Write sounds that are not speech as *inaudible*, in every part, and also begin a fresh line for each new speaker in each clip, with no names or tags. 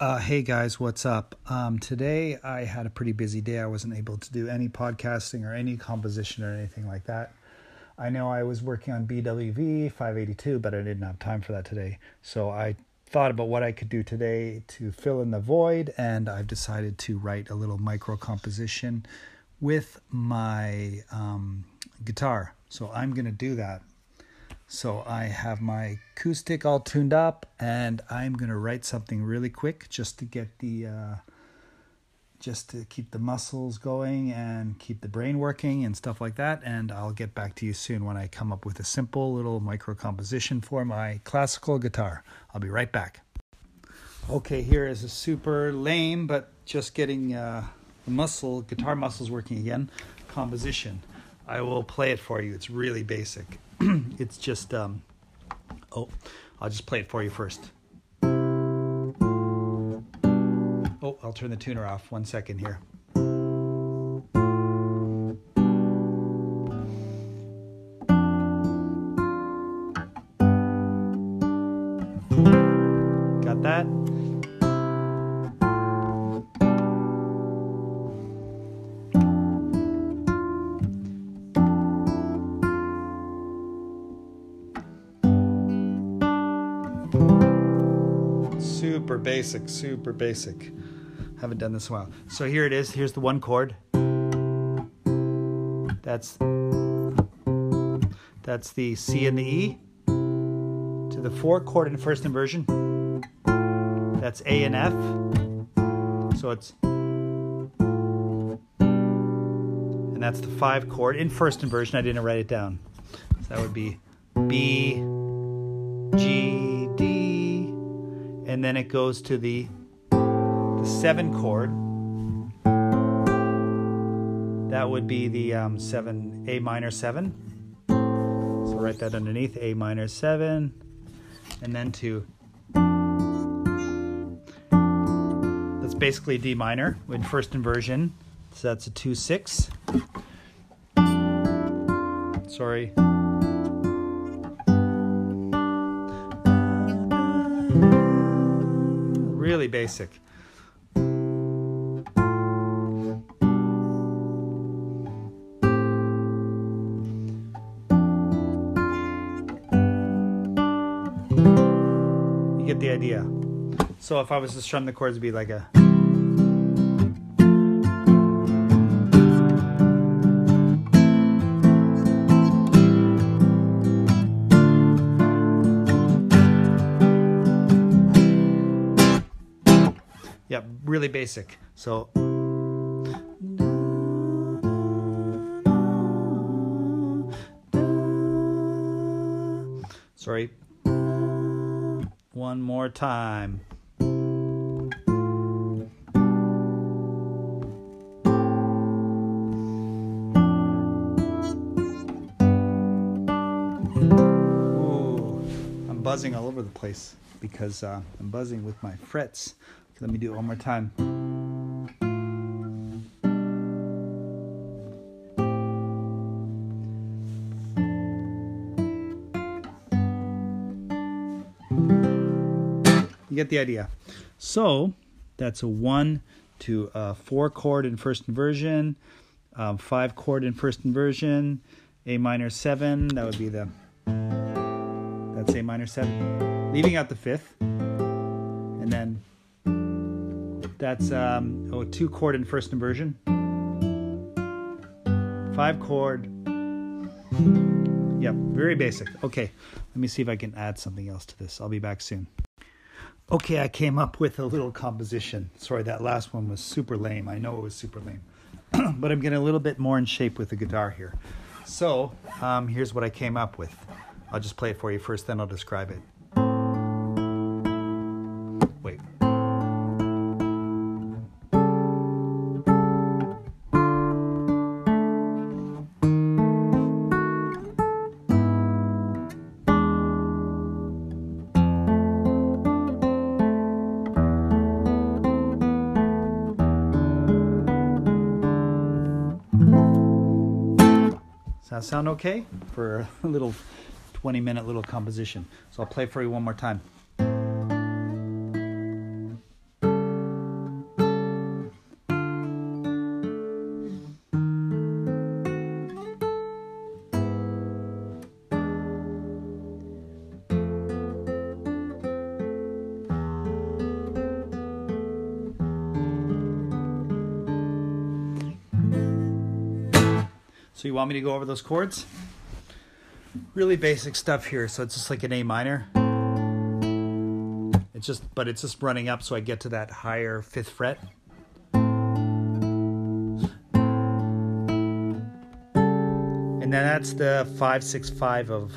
Uh, hey guys, what's up? Um, today I had a pretty busy day. I wasn't able to do any podcasting or any composition or anything like that. I know I was working on BWV 582, but I didn't have time for that today. So I thought about what I could do today to fill in the void, and I've decided to write a little micro composition with my um, guitar. So I'm going to do that. So I have my acoustic all tuned up, and I'm gonna write something really quick just to get the, uh, just to keep the muscles going and keep the brain working and stuff like that. And I'll get back to you soon when I come up with a simple little micro composition for my classical guitar. I'll be right back. Okay, here is a super lame but just getting uh, the muscle guitar muscles working again composition. I will play it for you. It's really basic. *clears throat* it's just um oh i'll just play it for you first. Oh i'll turn the tuner off. One second here. Got that super basic, super basic. Haven't done this in a while. So here it is. Here's the one chord. That's that's the C and the E. To the four chord in first inversion. That's A and F. So it's and that's the five chord in first inversion. I didn't write it down. So that would be B, and then it goes to the, the seven chord. That would be the um, seven A minor seven. So write that underneath A minor seven, and then to that's basically D minor in first inversion. So that's a two six. Sorry. Really basic. You get the idea. So if I was to strum the chords, it'd be like a. basic. So. Sorry. One more time. I'm buzzing all over the place because uh, I'm buzzing with my frets. Let me do it one more time. You get the idea. So that's a one to a four chord in first inversion, um, five chord in first inversion, A minor seven. That would be the that's A minor seven, leaving out the fifth, and then that's um, oh, two chord in first inversion, five chord. Yep, very basic. Okay, let me see if I can add something else to this. I'll be back soon. Okay, I came up with a little composition. Sorry, that last one was super lame. I know it was super lame, *clears throat* but I'm getting a little bit more in shape with the guitar here. So um, here's what I came up with. I'll just play it for you first, then I'll describe it. Does that sound okay for a little 20 minute little composition? So I'll play for you one more time. So you want me to go over those chords? Really basic stuff here. So it's just like an A minor. It's just, but it's just running up so I get to that higher fifth fret. And then that's the five six five of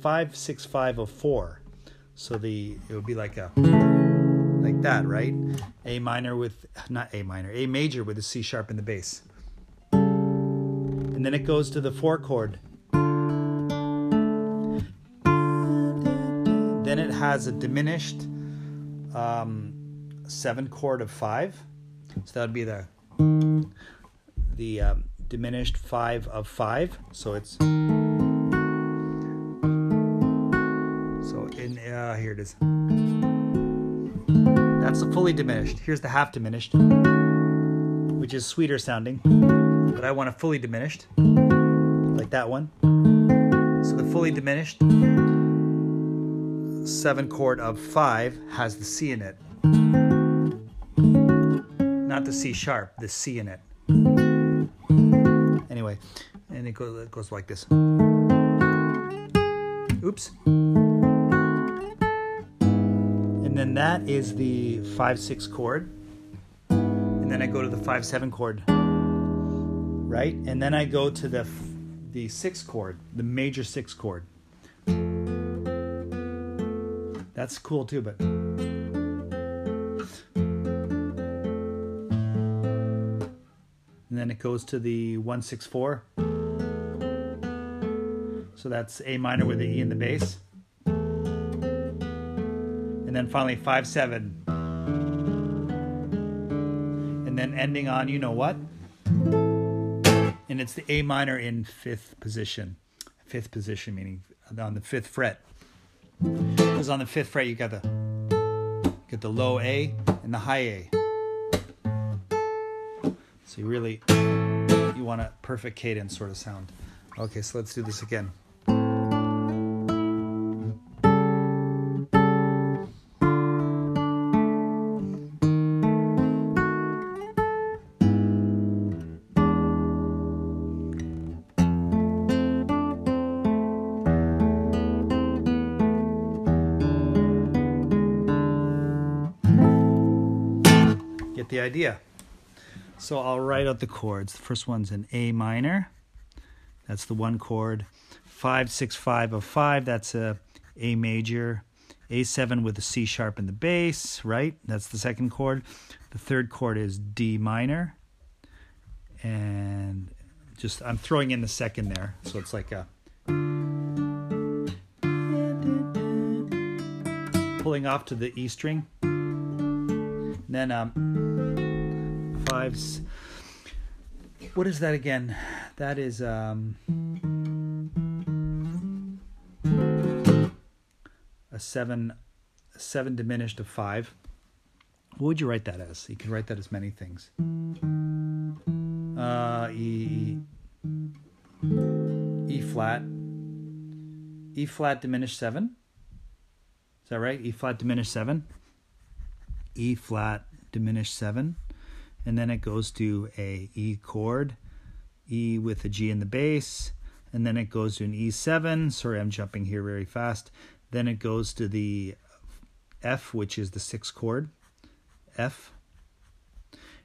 five six five of four. So the it would be like a like that, right? A minor with not A minor, A major with a C sharp in the bass. And then it goes to the four chord. Then it has a diminished um, seven chord of five. So that would be the the um, diminished five of five. So it's so in uh, here it is. That's the fully diminished. Here's the half diminished, which is sweeter sounding, but I want a fully diminished, like that one. So the fully diminished seven chord of five has the C in it. Not the C sharp, the C in it. Anyway, and it goes, it goes like this. Oops. And then that is the 5 6 chord. And then I go to the 5 7 chord. Right? And then I go to the the 6 chord, the major 6 chord. That's cool too, but and then it goes to the 164. So that's A minor with the E in the bass. And then finally 5 7. And then ending on you know what? And it's the A minor in fifth position. Fifth position meaning on the fifth fret. Because on the fifth fret you got the get the low A and the high A. So you really you want a perfect cadence sort of sound. Okay, so let's do this again. Get the idea. So I'll write out the chords. The first one's an A minor. That's the one chord. Five, six, five of five. That's a A major. A7 with a C sharp in the bass, right? That's the second chord. The third chord is D minor. And just, I'm throwing in the second there. So it's like a. Pulling off to the E string. then um, fives. What is that again? That is um, a seven, seven diminished of five. What would you write that as? You can write that as many things. Uh, E, E flat, E flat diminished seven. Is that right? E flat diminished seven. E flat diminished seven, and then it goes to a E chord, E with a G in the bass, and then it goes to an E7. Sorry, I'm jumping here very fast. Then it goes to the F, which is the sixth chord, F,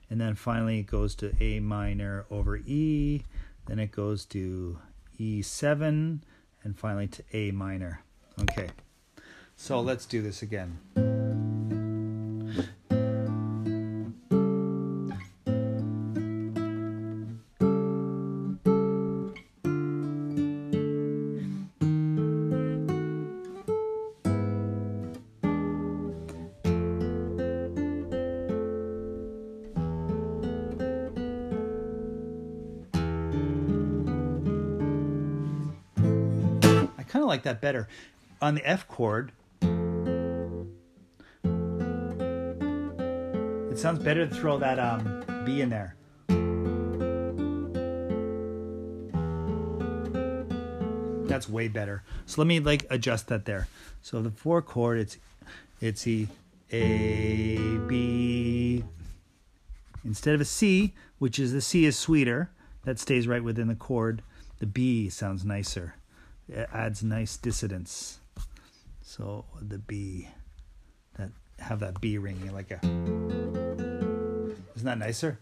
and then finally it goes to A minor over E. Then it goes to E7, and finally to A minor. Okay, so let's do this again. Of like that better. On the F chord, it sounds better to throw that um, B in there. That's way better. So let me like adjust that there. So the four chord, it's it's E A B instead of a C, which is the C is sweeter. that stays right within the chord. The B sounds nicer. It adds nice dissonance. So the B, that have that B ringing like a. Isn't that nicer?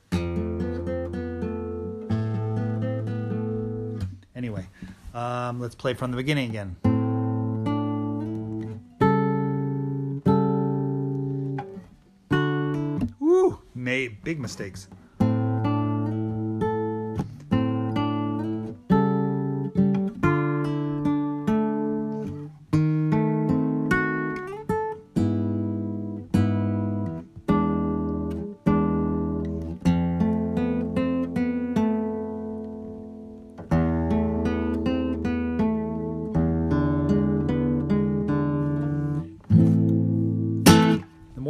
Anyway, um, let's play from the beginning again. Woo! Made big mistakes.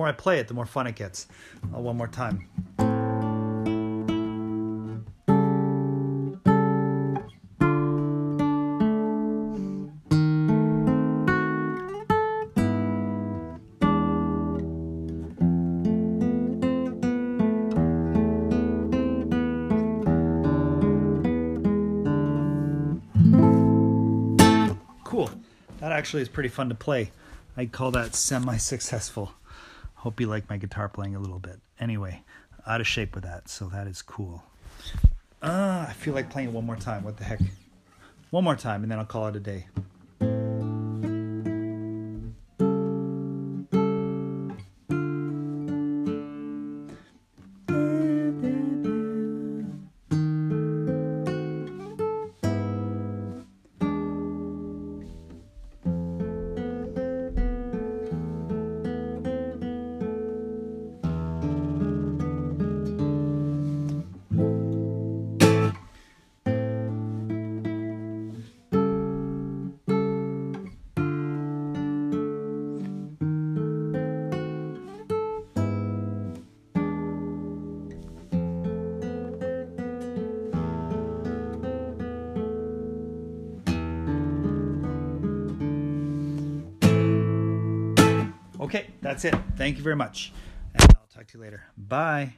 More I play it, the more fun it gets. Uh, one more time. Cool. That actually is pretty fun to play. I'd call that semi successful. Hope you like my guitar playing a little bit. Anyway, out of shape with that, so that is cool. Uh, I feel like playing one more time. What the heck? One more time, and then I'll call it a day. That's it. Thank you very much. And I'll talk to you later. Bye.